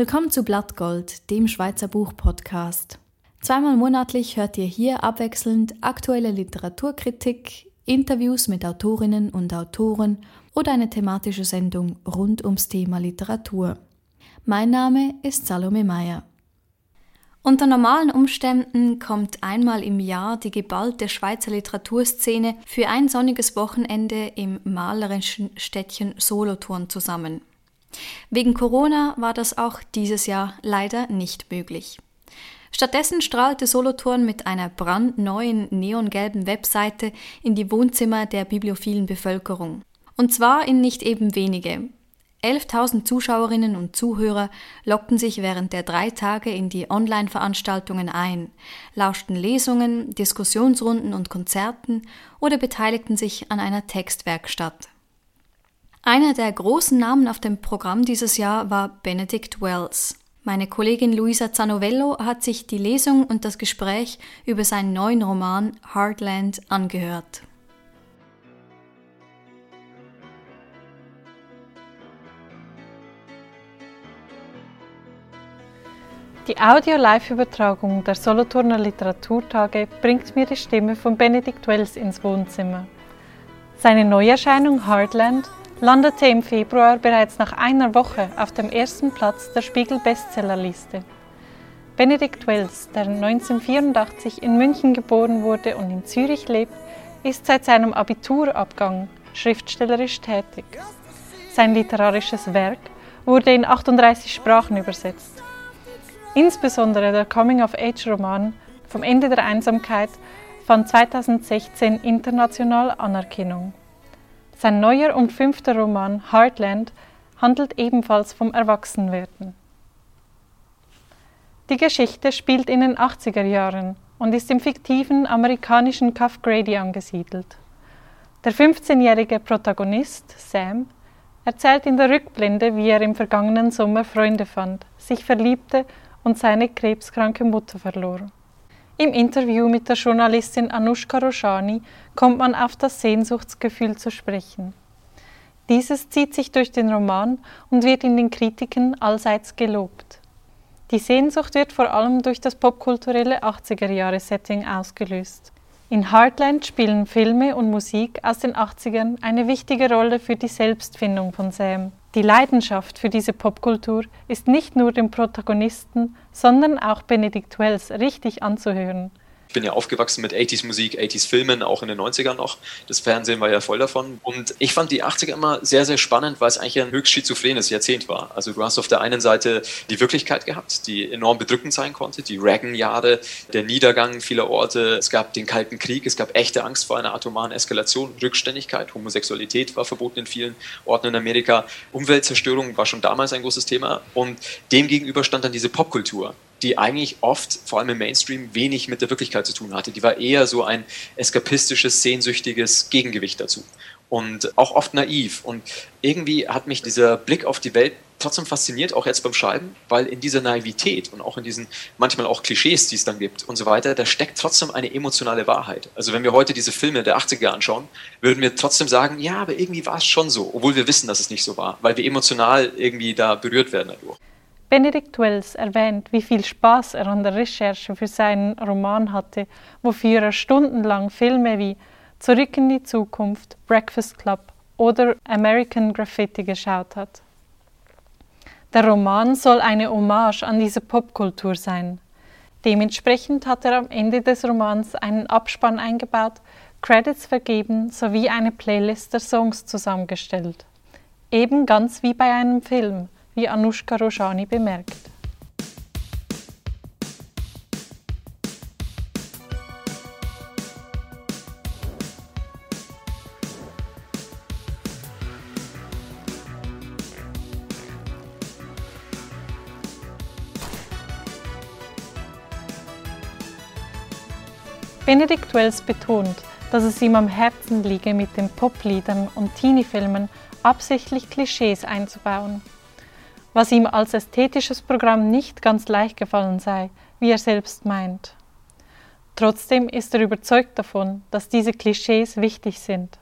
Willkommen zu Blattgold, dem Schweizer Buch-Podcast. Zweimal monatlich hört ihr hier abwechselnd aktuelle Literaturkritik, Interviews mit Autorinnen und Autoren oder eine thematische Sendung rund ums Thema Literatur. Mein Name ist Salome Meyer. Unter normalen Umständen kommt einmal im Jahr die geballte Schweizer Literaturszene für ein sonniges Wochenende im malerischen Städtchen Solothurn zusammen. Wegen Corona war das auch dieses Jahr leider nicht möglich. Stattdessen strahlte Solothurn mit einer brandneuen neongelben Webseite in die Wohnzimmer der bibliophilen Bevölkerung. Und zwar in nicht eben wenige. 11.000 Zuschauerinnen und Zuhörer lockten sich während der drei Tage in die Online-Veranstaltungen ein, lauschten Lesungen, Diskussionsrunden und Konzerten oder beteiligten sich an einer Textwerkstatt. Einer der großen Namen auf dem Programm dieses Jahr war Benedict Wells. Meine Kollegin Luisa Zanovello hat sich die Lesung und das Gespräch über seinen neuen Roman Heartland angehört. Die Audio-Live-Übertragung der Solothurner Literaturtage bringt mir die Stimme von Benedikt Wells ins Wohnzimmer. Seine Neuerscheinung Heartland landete im Februar bereits nach einer Woche auf dem ersten Platz der Spiegel-Bestsellerliste. Benedikt Wells, der 1984 in München geboren wurde und in Zürich lebt, ist seit seinem Abiturabgang schriftstellerisch tätig. Sein literarisches Werk wurde in 38 Sprachen übersetzt. Insbesondere der Coming-of-Age-Roman Vom Ende der Einsamkeit fand 2016 international Anerkennung. Sein neuer und fünfter Roman Heartland handelt ebenfalls vom Erwachsenwerden. Die Geschichte spielt in den 80er Jahren und ist im fiktiven amerikanischen Cuff Grady angesiedelt. Der 15-jährige Protagonist, Sam, erzählt in der Rückblende, wie er im vergangenen Sommer Freunde fand, sich verliebte und seine krebskranke Mutter verlor. Im Interview mit der Journalistin Anushka Roshani kommt man auf das Sehnsuchtsgefühl zu sprechen. Dieses zieht sich durch den Roman und wird in den Kritiken allseits gelobt. Die Sehnsucht wird vor allem durch das popkulturelle 80er-Jahre-Setting ausgelöst. In Heartland spielen Filme und Musik aus den 80ern eine wichtige Rolle für die Selbstfindung von Sam. Die Leidenschaft für diese Popkultur ist nicht nur dem Protagonisten, sondern auch Benedict Wells richtig anzuhören. Ich bin ja aufgewachsen mit 80s Musik, 80s Filmen, auch in den 90ern noch. Das Fernsehen war ja voll davon. Und ich fand die 80er immer sehr, sehr spannend, weil es eigentlich ein höchst schizophrenes Jahrzehnt war. Also du hast auf der einen Seite die Wirklichkeit gehabt, die enorm bedrückend sein konnte, die Reagan-Jahre, der Niedergang vieler Orte. Es gab den Kalten Krieg, es gab echte Angst vor einer atomaren Eskalation, Rückständigkeit, Homosexualität war verboten in vielen Orten in Amerika. Umweltzerstörung war schon damals ein großes Thema. Und demgegenüber stand dann diese Popkultur, die eigentlich oft, vor allem im Mainstream, wenig mit der Wirklichkeit zu tun hatte. Die war eher so ein eskapistisches, sehnsüchtiges Gegengewicht dazu. Und auch oft naiv. Und irgendwie hat mich dieser Blick auf die Welt trotzdem fasziniert, auch jetzt beim Schreiben, weil in dieser Naivität und auch in diesen manchmal auch Klischees, die es dann gibt und so weiter, da steckt trotzdem eine emotionale Wahrheit. Also wenn wir heute diese Filme der 80er anschauen, würden wir trotzdem sagen, ja, aber irgendwie war es schon so, obwohl wir wissen, dass es nicht so war, weil wir emotional irgendwie da berührt werden dadurch. Benedict Wells erwähnt, wie viel Spaß er an der Recherche für seinen Roman hatte, wofür er stundenlang Filme wie Zurück in die Zukunft, Breakfast Club oder American Graffiti geschaut hat. Der Roman soll eine Hommage an diese Popkultur sein. Dementsprechend hat er am Ende des Romans einen Abspann eingebaut, Credits vergeben sowie eine Playlist der Songs zusammengestellt. Eben ganz wie bei einem Film – wie Anushka Roshani bemerkt. Benedikt Wells betont, dass es ihm am Herzen liege, mit den Popliedern und Teenie-Filmen absichtlich Klischees einzubauen was ihm als ästhetisches Programm nicht ganz leicht gefallen sei, wie er selbst meint. Trotzdem ist er überzeugt davon, dass diese Klischees wichtig sind.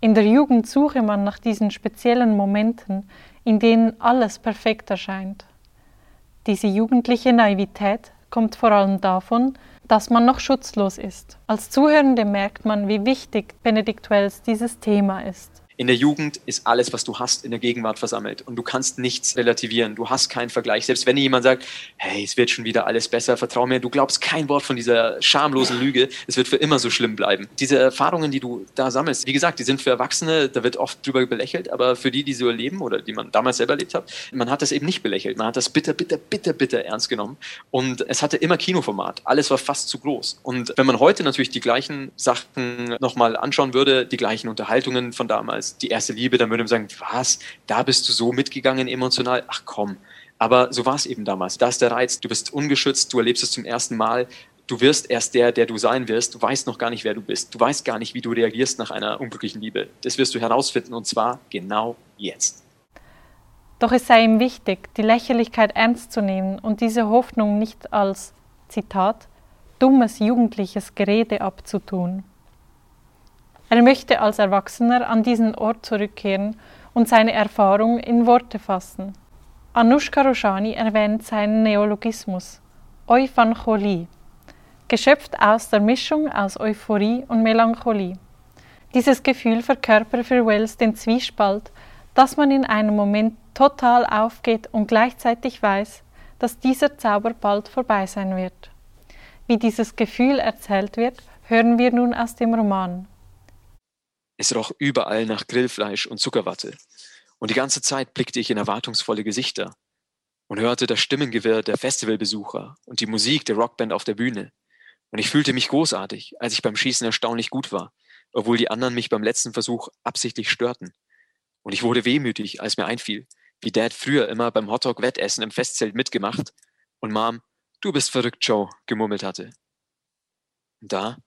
In der Jugend suche man nach diesen speziellen Momenten, in denen alles perfekt erscheint. Diese jugendliche Naivität kommt vor allem davon, dass man noch schutzlos ist. Als Zuhörende merkt man, wie wichtig Benedikt Wells dieses Thema ist. In der Jugend ist alles, was du hast, in der Gegenwart versammelt und du kannst nichts relativieren. Du hast keinen Vergleich. Selbst wenn jemand sagt, hey, es wird schon wieder alles besser, vertrau mir, du glaubst kein Wort von dieser schamlosen Lüge. Es wird für immer so schlimm bleiben. Diese Erfahrungen, die du da sammelst, wie gesagt, die sind für Erwachsene, da wird oft drüber belächelt, aber für die, die so erleben oder die man damals selber erlebt hat, man hat das eben nicht belächelt. Man hat das bitter, bitter, bitter, bitter ernst genommen und es hatte immer Kinoformat. Alles war fast zu groß. Und wenn man heute natürlich die gleichen Sachen nochmal anschauen würde, die gleichen Unterhaltungen von damals, die erste Liebe, dann würde man sagen, was, da bist du so mitgegangen emotional? Ach komm. Aber so war es eben damals. Da ist der Reiz. Du bist ungeschützt, du erlebst es zum ersten Mal. Du wirst erst der, der du sein wirst. Du weißt noch gar nicht, wer du bist. Du weißt gar nicht, wie du reagierst nach einer unglücklichen Liebe. Das wirst du herausfinden und zwar genau jetzt. Doch es sei ihm wichtig, die Lächerlichkeit ernst zu nehmen und diese Hoffnung nicht als, Zitat, dummes jugendliches Gerede abzutun. Er möchte als Erwachsener an diesen Ort zurückkehren und seine Erfahrung in Worte fassen. Anushka Roshani erwähnt seinen Neologismus Euphancholie, geschöpft aus der Mischung aus Euphorie und Melancholie. Dieses Gefühl verkörpert für Wells den Zwiespalt, dass man in einem Moment total aufgeht und gleichzeitig weiß, dass dieser Zauber bald vorbei sein wird. Wie dieses Gefühl erzählt wird, hören wir nun aus dem Roman. Es roch überall nach Grillfleisch und Zuckerwatte. Und die ganze Zeit blickte ich in erwartungsvolle Gesichter und hörte das Stimmengewirr der Festivalbesucher und die Musik der Rockband auf der Bühne. Und ich fühlte mich großartig, als ich beim Schießen erstaunlich gut war, obwohl die anderen mich beim letzten Versuch absichtlich störten. Und ich wurde wehmütig, als mir einfiel, wie Dad früher immer beim Hotdog-Wettessen im Festzelt mitgemacht und Mom, du bist verrückt, Joe, gemurmelt hatte. Und da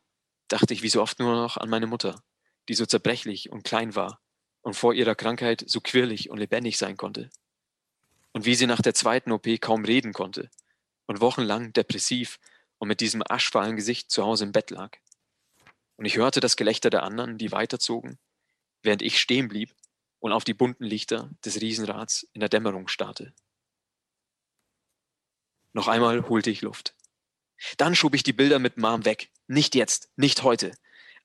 dachte ich wie so oft nur noch an meine Mutter die so zerbrechlich und klein war und vor ihrer Krankheit so quirlig und lebendig sein konnte. Und wie sie nach der zweiten OP kaum reden konnte und wochenlang depressiv und mit diesem aschfahlen Gesicht zu Hause im Bett lag. Und ich hörte das Gelächter der anderen, die weiterzogen, während ich stehen blieb und auf die bunten Lichter des Riesenrads in der Dämmerung starrte. Noch einmal holte ich Luft. Dann schob ich die Bilder mit Mom weg. Nicht jetzt, nicht heute.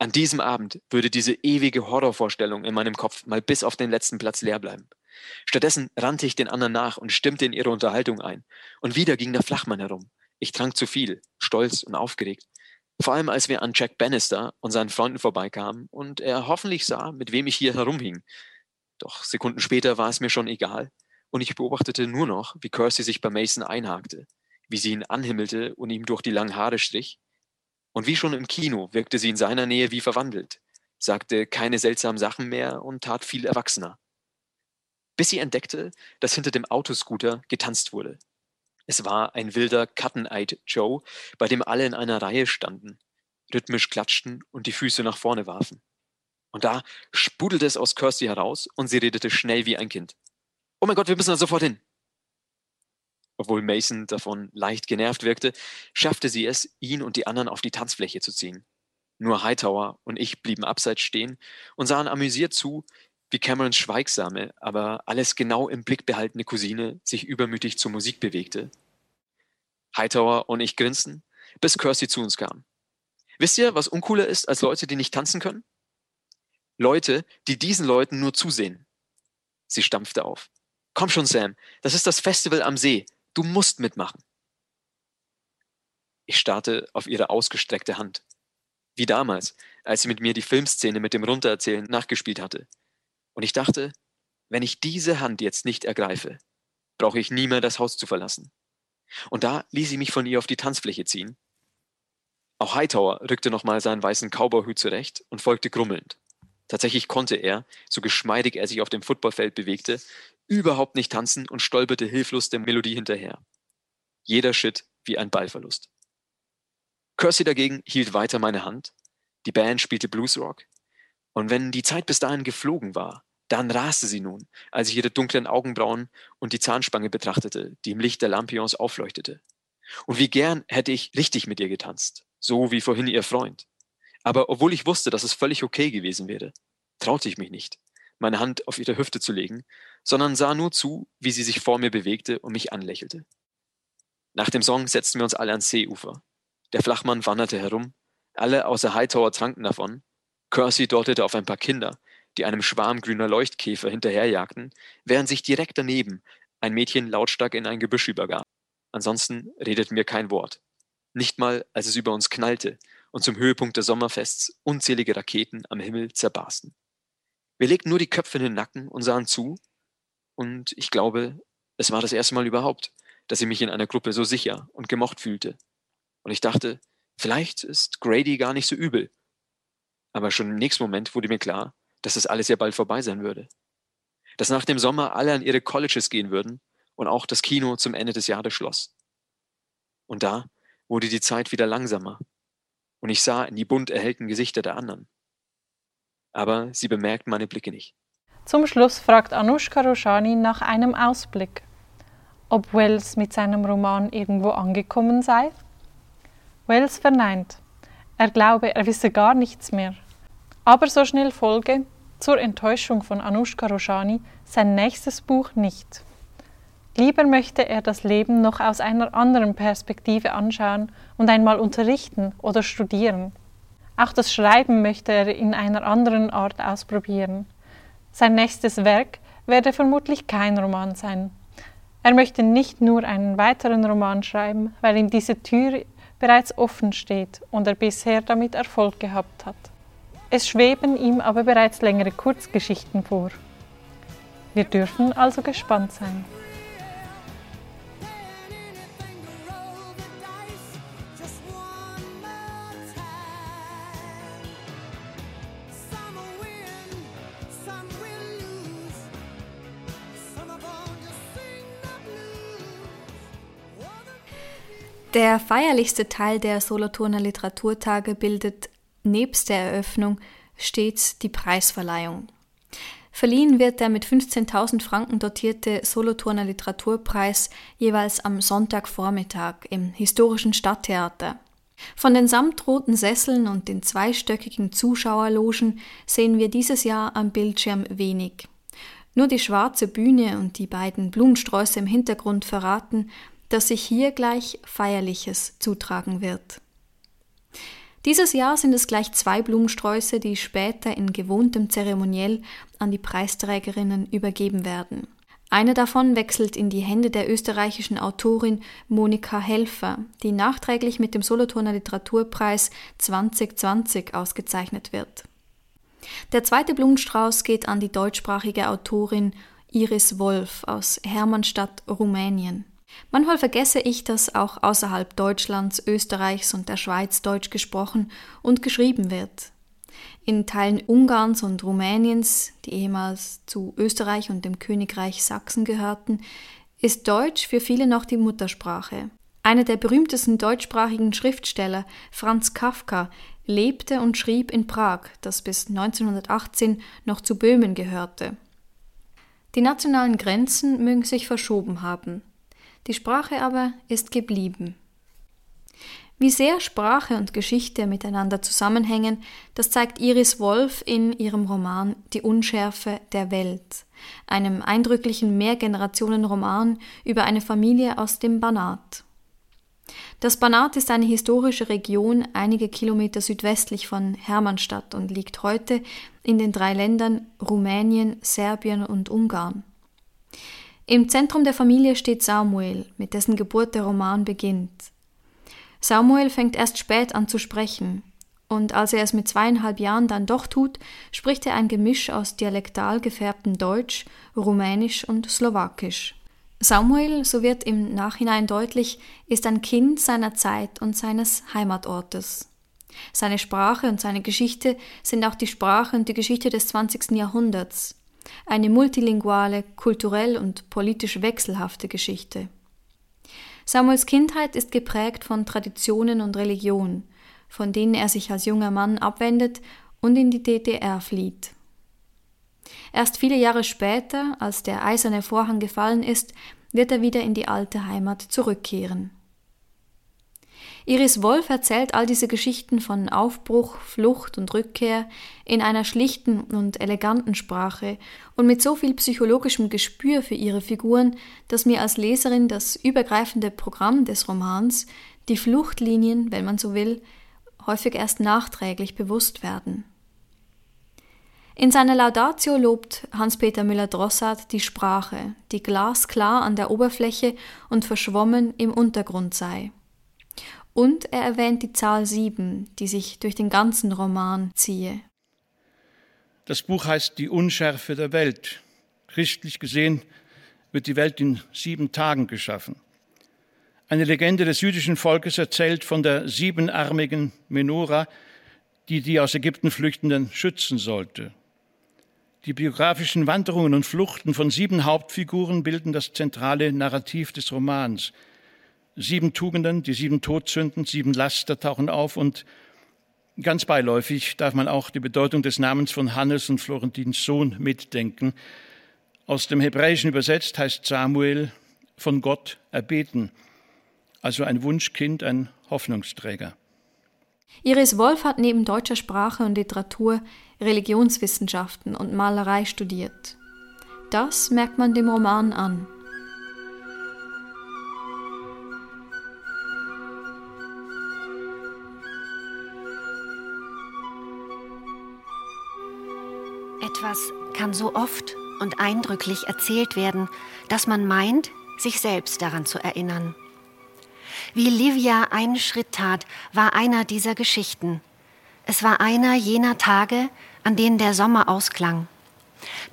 An diesem Abend würde diese ewige Horrorvorstellung in meinem Kopf mal bis auf den letzten Platz leer bleiben. Stattdessen rannte ich den anderen nach und stimmte in ihre Unterhaltung ein. Und wieder ging der Flachmann herum. Ich trank zu viel, stolz und aufgeregt. Vor allem als wir an Jack Bannister und seinen Freunden vorbeikamen und er hoffentlich sah, mit wem ich hier herumhing. Doch Sekunden später war es mir schon egal und ich beobachtete nur noch, wie Kirsty sich bei Mason einhakte, wie sie ihn anhimmelte und ihm durch die langen Haare strich, und wie schon im Kino wirkte sie in seiner Nähe wie verwandelt, sagte keine seltsamen Sachen mehr und tat viel erwachsener. Bis sie entdeckte, dass hinter dem Autoscooter getanzt wurde. Es war ein wilder Cut-and-Eyed Joe, bei dem alle in einer Reihe standen, rhythmisch klatschten und die Füße nach vorne warfen. Und da sprudelte es aus Kirsty heraus und sie redete schnell wie ein Kind. Oh mein Gott, wir müssen da sofort hin. Obwohl Mason davon leicht genervt wirkte, schaffte sie es, ihn und die anderen auf die Tanzfläche zu ziehen. Nur Hightower und ich blieben abseits stehen und sahen amüsiert zu, wie Camerons schweigsame, aber alles genau im Blick behaltene Cousine sich übermütig zur Musik bewegte. Hightower und ich grinsten, bis Kirsty zu uns kam. Wisst ihr, was uncooler ist als Leute, die nicht tanzen können? Leute, die diesen Leuten nur zusehen. Sie stampfte auf. Komm schon, Sam, das ist das Festival am See. Du musst mitmachen. Ich starrte auf ihre ausgestreckte Hand. Wie damals, als sie mit mir die Filmszene mit dem Runtererzählen nachgespielt hatte. Und ich dachte, wenn ich diese Hand jetzt nicht ergreife, brauche ich nie mehr das Haus zu verlassen. Und da ließ sie mich von ihr auf die Tanzfläche ziehen. Auch Hightower rückte nochmal seinen weißen Cowboyhut zurecht und folgte grummelnd. Tatsächlich konnte er, so geschmeidig er sich auf dem Footballfeld bewegte, überhaupt nicht tanzen und stolperte hilflos der Melodie hinterher. Jeder Schritt wie ein Ballverlust. Kirsty dagegen hielt weiter meine Hand. Die Band spielte Bluesrock. Und wenn die Zeit bis dahin geflogen war, dann raste sie nun, als ich ihre dunklen Augenbrauen und die Zahnspange betrachtete, die im Licht der Lampions aufleuchtete. Und wie gern hätte ich richtig mit ihr getanzt, so wie vorhin ihr Freund. Aber obwohl ich wusste, dass es völlig okay gewesen wäre, traute ich mich nicht meine Hand auf ihre Hüfte zu legen, sondern sah nur zu, wie sie sich vor mir bewegte und mich anlächelte. Nach dem Song setzten wir uns alle ans Seeufer. Der Flachmann wanderte herum, alle außer Hightower tranken davon. Kersey deutete auf ein paar Kinder, die einem Schwarm grüner Leuchtkäfer hinterherjagten, während sich direkt daneben ein Mädchen lautstark in ein Gebüsch übergab. Ansonsten redeten wir kein Wort. Nicht mal, als es über uns knallte und zum Höhepunkt des Sommerfests unzählige Raketen am Himmel zerbarsten. Wir legten nur die Köpfe in den Nacken und sahen zu, und ich glaube, es war das erste Mal überhaupt, dass ich mich in einer Gruppe so sicher und gemocht fühlte. Und ich dachte, vielleicht ist Grady gar nicht so übel. Aber schon im nächsten Moment wurde mir klar, dass das alles ja bald vorbei sein würde. Dass nach dem Sommer alle an ihre Colleges gehen würden und auch das Kino zum Ende des Jahres schloss. Und da wurde die Zeit wieder langsamer und ich sah in die bunt erhellten Gesichter der anderen. Aber sie bemerkten meine Blicke nicht. Zum Schluss fragt Anushka Roshani nach einem Ausblick. Ob Wells mit seinem Roman irgendwo angekommen sei? Wells verneint. Er glaube, er wisse gar nichts mehr. Aber so schnell folge, zur Enttäuschung von Anushka Roshani, sein nächstes Buch nicht. Lieber möchte er das Leben noch aus einer anderen Perspektive anschauen und einmal unterrichten oder studieren. Auch das Schreiben möchte er in einer anderen Art ausprobieren. Sein nächstes Werk werde vermutlich kein Roman sein. Er möchte nicht nur einen weiteren Roman schreiben, weil ihm diese Tür bereits offen steht und er bisher damit Erfolg gehabt hat. Es schweben ihm aber bereits längere Kurzgeschichten vor. Wir dürfen also gespannt sein. Der feierlichste Teil der Solothurner Literaturtage bildet nebst der Eröffnung stets die Preisverleihung. Verliehen wird der mit 15.000 Franken dotierte Solothurner Literaturpreis jeweils am Sonntagvormittag im historischen Stadttheater. Von den samtroten Sesseln und den zweistöckigen Zuschauerlogen sehen wir dieses Jahr am Bildschirm wenig. Nur die schwarze Bühne und die beiden Blumensträuße im Hintergrund verraten, dass sich hier gleich Feierliches zutragen wird. Dieses Jahr sind es gleich zwei Blumensträuße, die später in gewohntem Zeremoniell an die Preisträgerinnen übergeben werden. Einer davon wechselt in die Hände der österreichischen Autorin Monika Helfer, die nachträglich mit dem Solothurner Literaturpreis 2020 ausgezeichnet wird. Der zweite Blumenstrauß geht an die deutschsprachige Autorin Iris Wolf aus Hermannstadt, Rumänien. Manchmal vergesse ich, dass auch außerhalb Deutschlands, Österreichs und der Schweiz Deutsch gesprochen und geschrieben wird. In Teilen Ungarns und Rumäniens, die ehemals zu Österreich und dem Königreich Sachsen gehörten, ist Deutsch für viele noch die Muttersprache. Einer der berühmtesten deutschsprachigen Schriftsteller, Franz Kafka, lebte und schrieb in Prag, das bis 1918 noch zu Böhmen gehörte. Die nationalen Grenzen mögen sich verschoben haben. Die Sprache aber ist geblieben. Wie sehr Sprache und Geschichte miteinander zusammenhängen, das zeigt Iris Wolf in ihrem Roman Die Unschärfe der Welt, einem eindrücklichen Mehrgenerationenroman über eine Familie aus dem Banat. Das Banat ist eine historische Region einige Kilometer südwestlich von Hermannstadt und liegt heute in den drei Ländern Rumänien, Serbien und Ungarn. Im Zentrum der Familie steht Samuel, mit dessen Geburt der Roman beginnt. Samuel fängt erst spät an zu sprechen, und als er es mit zweieinhalb Jahren dann doch tut, spricht er ein Gemisch aus dialektal gefärbtem Deutsch, Rumänisch und Slowakisch. Samuel, so wird im Nachhinein deutlich, ist ein Kind seiner Zeit und seines Heimatortes. Seine Sprache und seine Geschichte sind auch die Sprache und die Geschichte des 20. Jahrhunderts eine multilinguale, kulturell und politisch wechselhafte Geschichte. Samuels Kindheit ist geprägt von Traditionen und Religion, von denen er sich als junger Mann abwendet und in die DDR flieht. Erst viele Jahre später, als der eiserne Vorhang gefallen ist, wird er wieder in die alte Heimat zurückkehren. Iris Wolf erzählt all diese Geschichten von Aufbruch, Flucht und Rückkehr in einer schlichten und eleganten Sprache und mit so viel psychologischem Gespür für ihre Figuren, dass mir als Leserin das übergreifende Programm des Romans, die Fluchtlinien, wenn man so will, häufig erst nachträglich bewusst werden. In seiner Laudatio lobt Hans-Peter Müller-Drossard die Sprache, die glasklar an der Oberfläche und verschwommen im Untergrund sei. Und er erwähnt die Zahl sieben, die sich durch den ganzen Roman ziehe. Das Buch heißt Die Unschärfe der Welt. Christlich gesehen wird die Welt in sieben Tagen geschaffen. Eine Legende des jüdischen Volkes erzählt von der siebenarmigen Menora, die die aus Ägypten Flüchtenden schützen sollte. Die biografischen Wanderungen und Fluchten von sieben Hauptfiguren bilden das zentrale Narrativ des Romans. Sieben Tugenden, die sieben Todsünden, sieben Laster tauchen auf und ganz beiläufig darf man auch die Bedeutung des Namens von Hannes und Florentins Sohn mitdenken. Aus dem Hebräischen übersetzt heißt Samuel von Gott erbeten, also ein Wunschkind, ein Hoffnungsträger. Iris Wolf hat neben deutscher Sprache und Literatur Religionswissenschaften und Malerei studiert. Das merkt man dem Roman an. Kann so oft und eindrücklich erzählt werden, dass man meint, sich selbst daran zu erinnern. Wie Livia einen Schritt tat, war einer dieser Geschichten. Es war einer jener Tage, an denen der Sommer ausklang.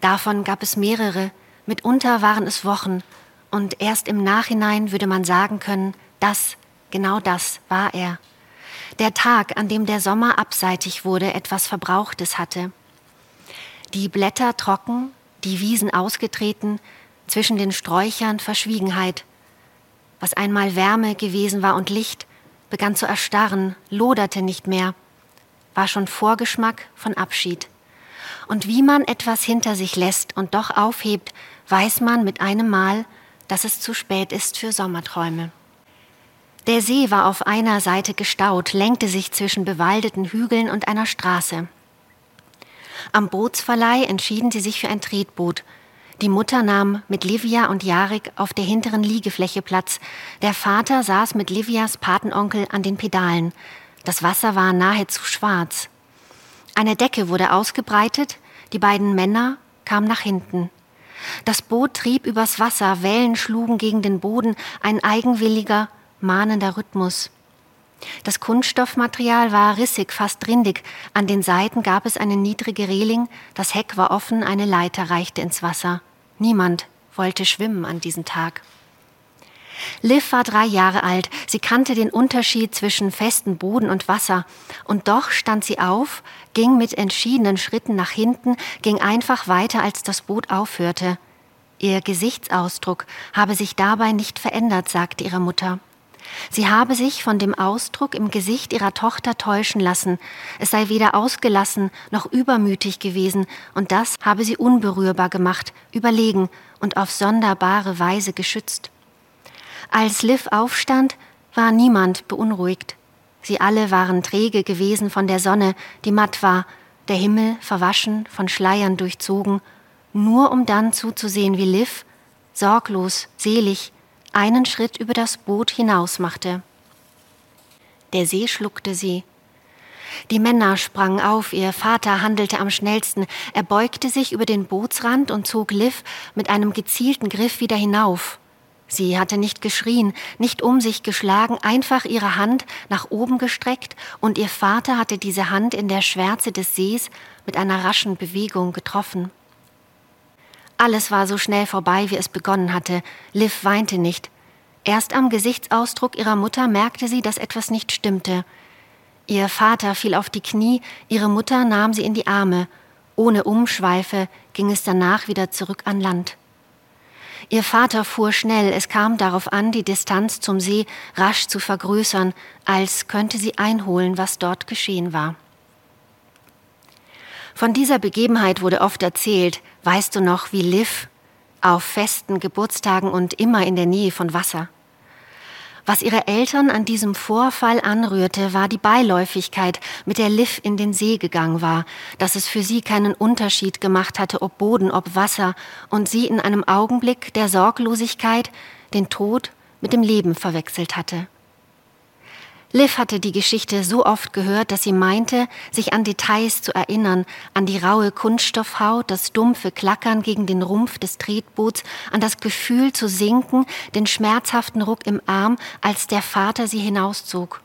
Davon gab es mehrere, mitunter waren es Wochen, und erst im Nachhinein würde man sagen können, das, genau das war er. Der Tag, an dem der Sommer abseitig wurde, etwas Verbrauchtes hatte die Blätter trocken, die Wiesen ausgetreten, zwischen den Sträuchern Verschwiegenheit. Was einmal Wärme gewesen war und Licht, begann zu erstarren, loderte nicht mehr, war schon Vorgeschmack von Abschied. Und wie man etwas hinter sich lässt und doch aufhebt, weiß man mit einem Mal, dass es zu spät ist für Sommerträume. Der See war auf einer Seite gestaut, lenkte sich zwischen bewaldeten Hügeln und einer Straße. Am Bootsverleih entschieden sie sich für ein Tretboot. Die Mutter nahm mit Livia und Jarek auf der hinteren Liegefläche Platz. Der Vater saß mit Livias Patenonkel an den Pedalen. Das Wasser war nahezu schwarz. Eine Decke wurde ausgebreitet, die beiden Männer kamen nach hinten. Das Boot trieb übers Wasser, Wellen schlugen gegen den Boden, ein eigenwilliger, mahnender Rhythmus. Das Kunststoffmaterial war rissig, fast rindig. An den Seiten gab es eine niedrige Reling, das Heck war offen, eine Leiter reichte ins Wasser. Niemand wollte schwimmen an diesem Tag. Liv war drei Jahre alt, sie kannte den Unterschied zwischen festem Boden und Wasser, und doch stand sie auf, ging mit entschiedenen Schritten nach hinten, ging einfach weiter, als das Boot aufhörte. Ihr Gesichtsausdruck habe sich dabei nicht verändert, sagte ihre Mutter. Sie habe sich von dem Ausdruck im Gesicht ihrer Tochter täuschen lassen, es sei weder ausgelassen noch übermütig gewesen, und das habe sie unberührbar gemacht, überlegen und auf sonderbare Weise geschützt. Als Liv aufstand, war niemand beunruhigt. Sie alle waren träge gewesen von der Sonne, die matt war, der Himmel verwaschen, von Schleiern durchzogen, nur um dann zuzusehen, wie Liv, sorglos, selig, einen Schritt über das Boot hinaus machte. Der See schluckte sie. Die Männer sprangen auf, ihr Vater handelte am schnellsten. Er beugte sich über den Bootsrand und zog Liv mit einem gezielten Griff wieder hinauf. Sie hatte nicht geschrien, nicht um sich geschlagen, einfach ihre Hand nach oben gestreckt, und ihr Vater hatte diese Hand in der Schwärze des Sees mit einer raschen Bewegung getroffen. Alles war so schnell vorbei, wie es begonnen hatte. Liv weinte nicht. Erst am Gesichtsausdruck ihrer Mutter merkte sie, dass etwas nicht stimmte. Ihr Vater fiel auf die Knie, ihre Mutter nahm sie in die Arme. Ohne Umschweife ging es danach wieder zurück an Land. Ihr Vater fuhr schnell, es kam darauf an, die Distanz zum See rasch zu vergrößern, als könnte sie einholen, was dort geschehen war. Von dieser Begebenheit wurde oft erzählt, weißt du noch, wie Liv auf festen Geburtstagen und immer in der Nähe von Wasser. Was ihre Eltern an diesem Vorfall anrührte, war die Beiläufigkeit, mit der Liv in den See gegangen war, dass es für sie keinen Unterschied gemacht hatte, ob Boden, ob Wasser, und sie in einem Augenblick der Sorglosigkeit den Tod mit dem Leben verwechselt hatte. Liv hatte die Geschichte so oft gehört, dass sie meinte, sich an Details zu erinnern, an die raue Kunststoffhaut, das dumpfe Klackern gegen den Rumpf des Tretboots, an das Gefühl zu sinken, den schmerzhaften Ruck im Arm, als der Vater sie hinauszog.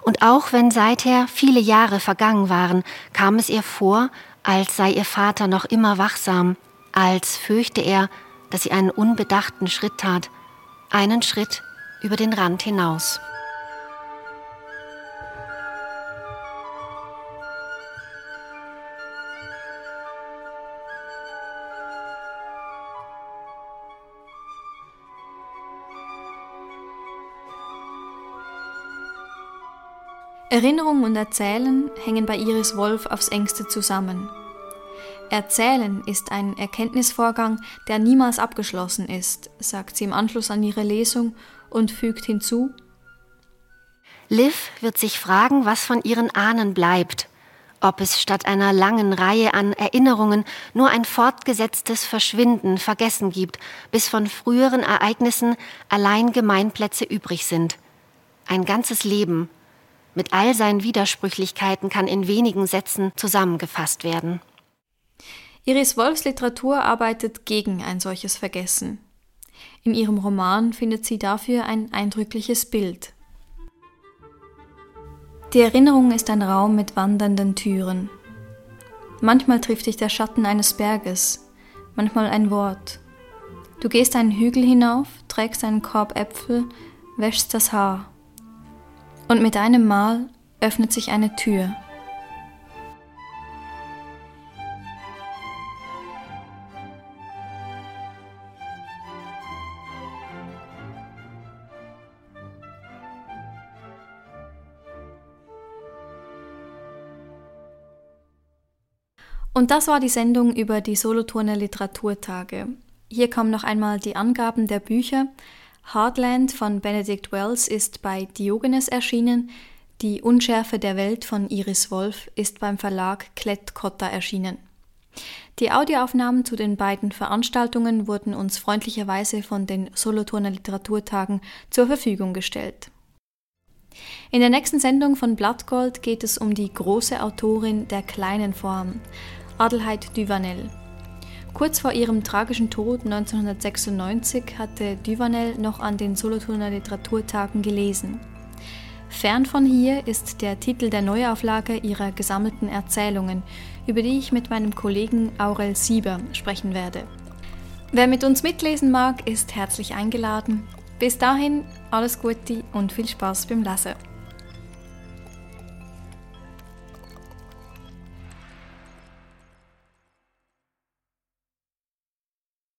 Und auch wenn seither viele Jahre vergangen waren, kam es ihr vor, als sei ihr Vater noch immer wachsam, als fürchte er, dass sie einen unbedachten Schritt tat, einen Schritt über den Rand hinaus. Erinnerung und Erzählen hängen bei Iris Wolf aufs engste zusammen. Erzählen ist ein Erkenntnisvorgang, der niemals abgeschlossen ist, sagt sie im Anschluss an ihre Lesung und fügt hinzu, Liv wird sich fragen, was von ihren Ahnen bleibt, ob es statt einer langen Reihe an Erinnerungen nur ein fortgesetztes Verschwinden, Vergessen gibt, bis von früheren Ereignissen allein Gemeinplätze übrig sind. Ein ganzes Leben, mit all seinen Widersprüchlichkeiten kann in wenigen Sätzen zusammengefasst werden. Iris Wolfs Literatur arbeitet gegen ein solches Vergessen. In ihrem Roman findet sie dafür ein eindrückliches Bild. Die Erinnerung ist ein Raum mit wandernden Türen. Manchmal trifft dich der Schatten eines Berges, manchmal ein Wort. Du gehst einen Hügel hinauf, trägst einen Korb Äpfel, wäschst das Haar und mit einem Mal öffnet sich eine Tür. Und das war die Sendung über die Solothurner Literaturtage. Hier kommen noch einmal die Angaben der Bücher, Heartland von Benedict Wells ist bei Diogenes erschienen, Die Unschärfe der Welt von Iris Wolf ist beim Verlag Klett-Cotta erschienen. Die Audioaufnahmen zu den beiden Veranstaltungen wurden uns freundlicherweise von den Solothurner Literaturtagen zur Verfügung gestellt. In der nächsten Sendung von Blattgold geht es um die große Autorin der kleinen Form, Adelheid Duvanel. Kurz vor ihrem tragischen Tod 1996 hatte Duvanel noch an den Solothurner Literaturtagen gelesen. Fern von hier ist der Titel der Neuauflage ihrer gesammelten Erzählungen, über die ich mit meinem Kollegen Aurel Sieber sprechen werde. Wer mit uns mitlesen mag, ist herzlich eingeladen. Bis dahin alles Gute und viel Spaß beim Lesen.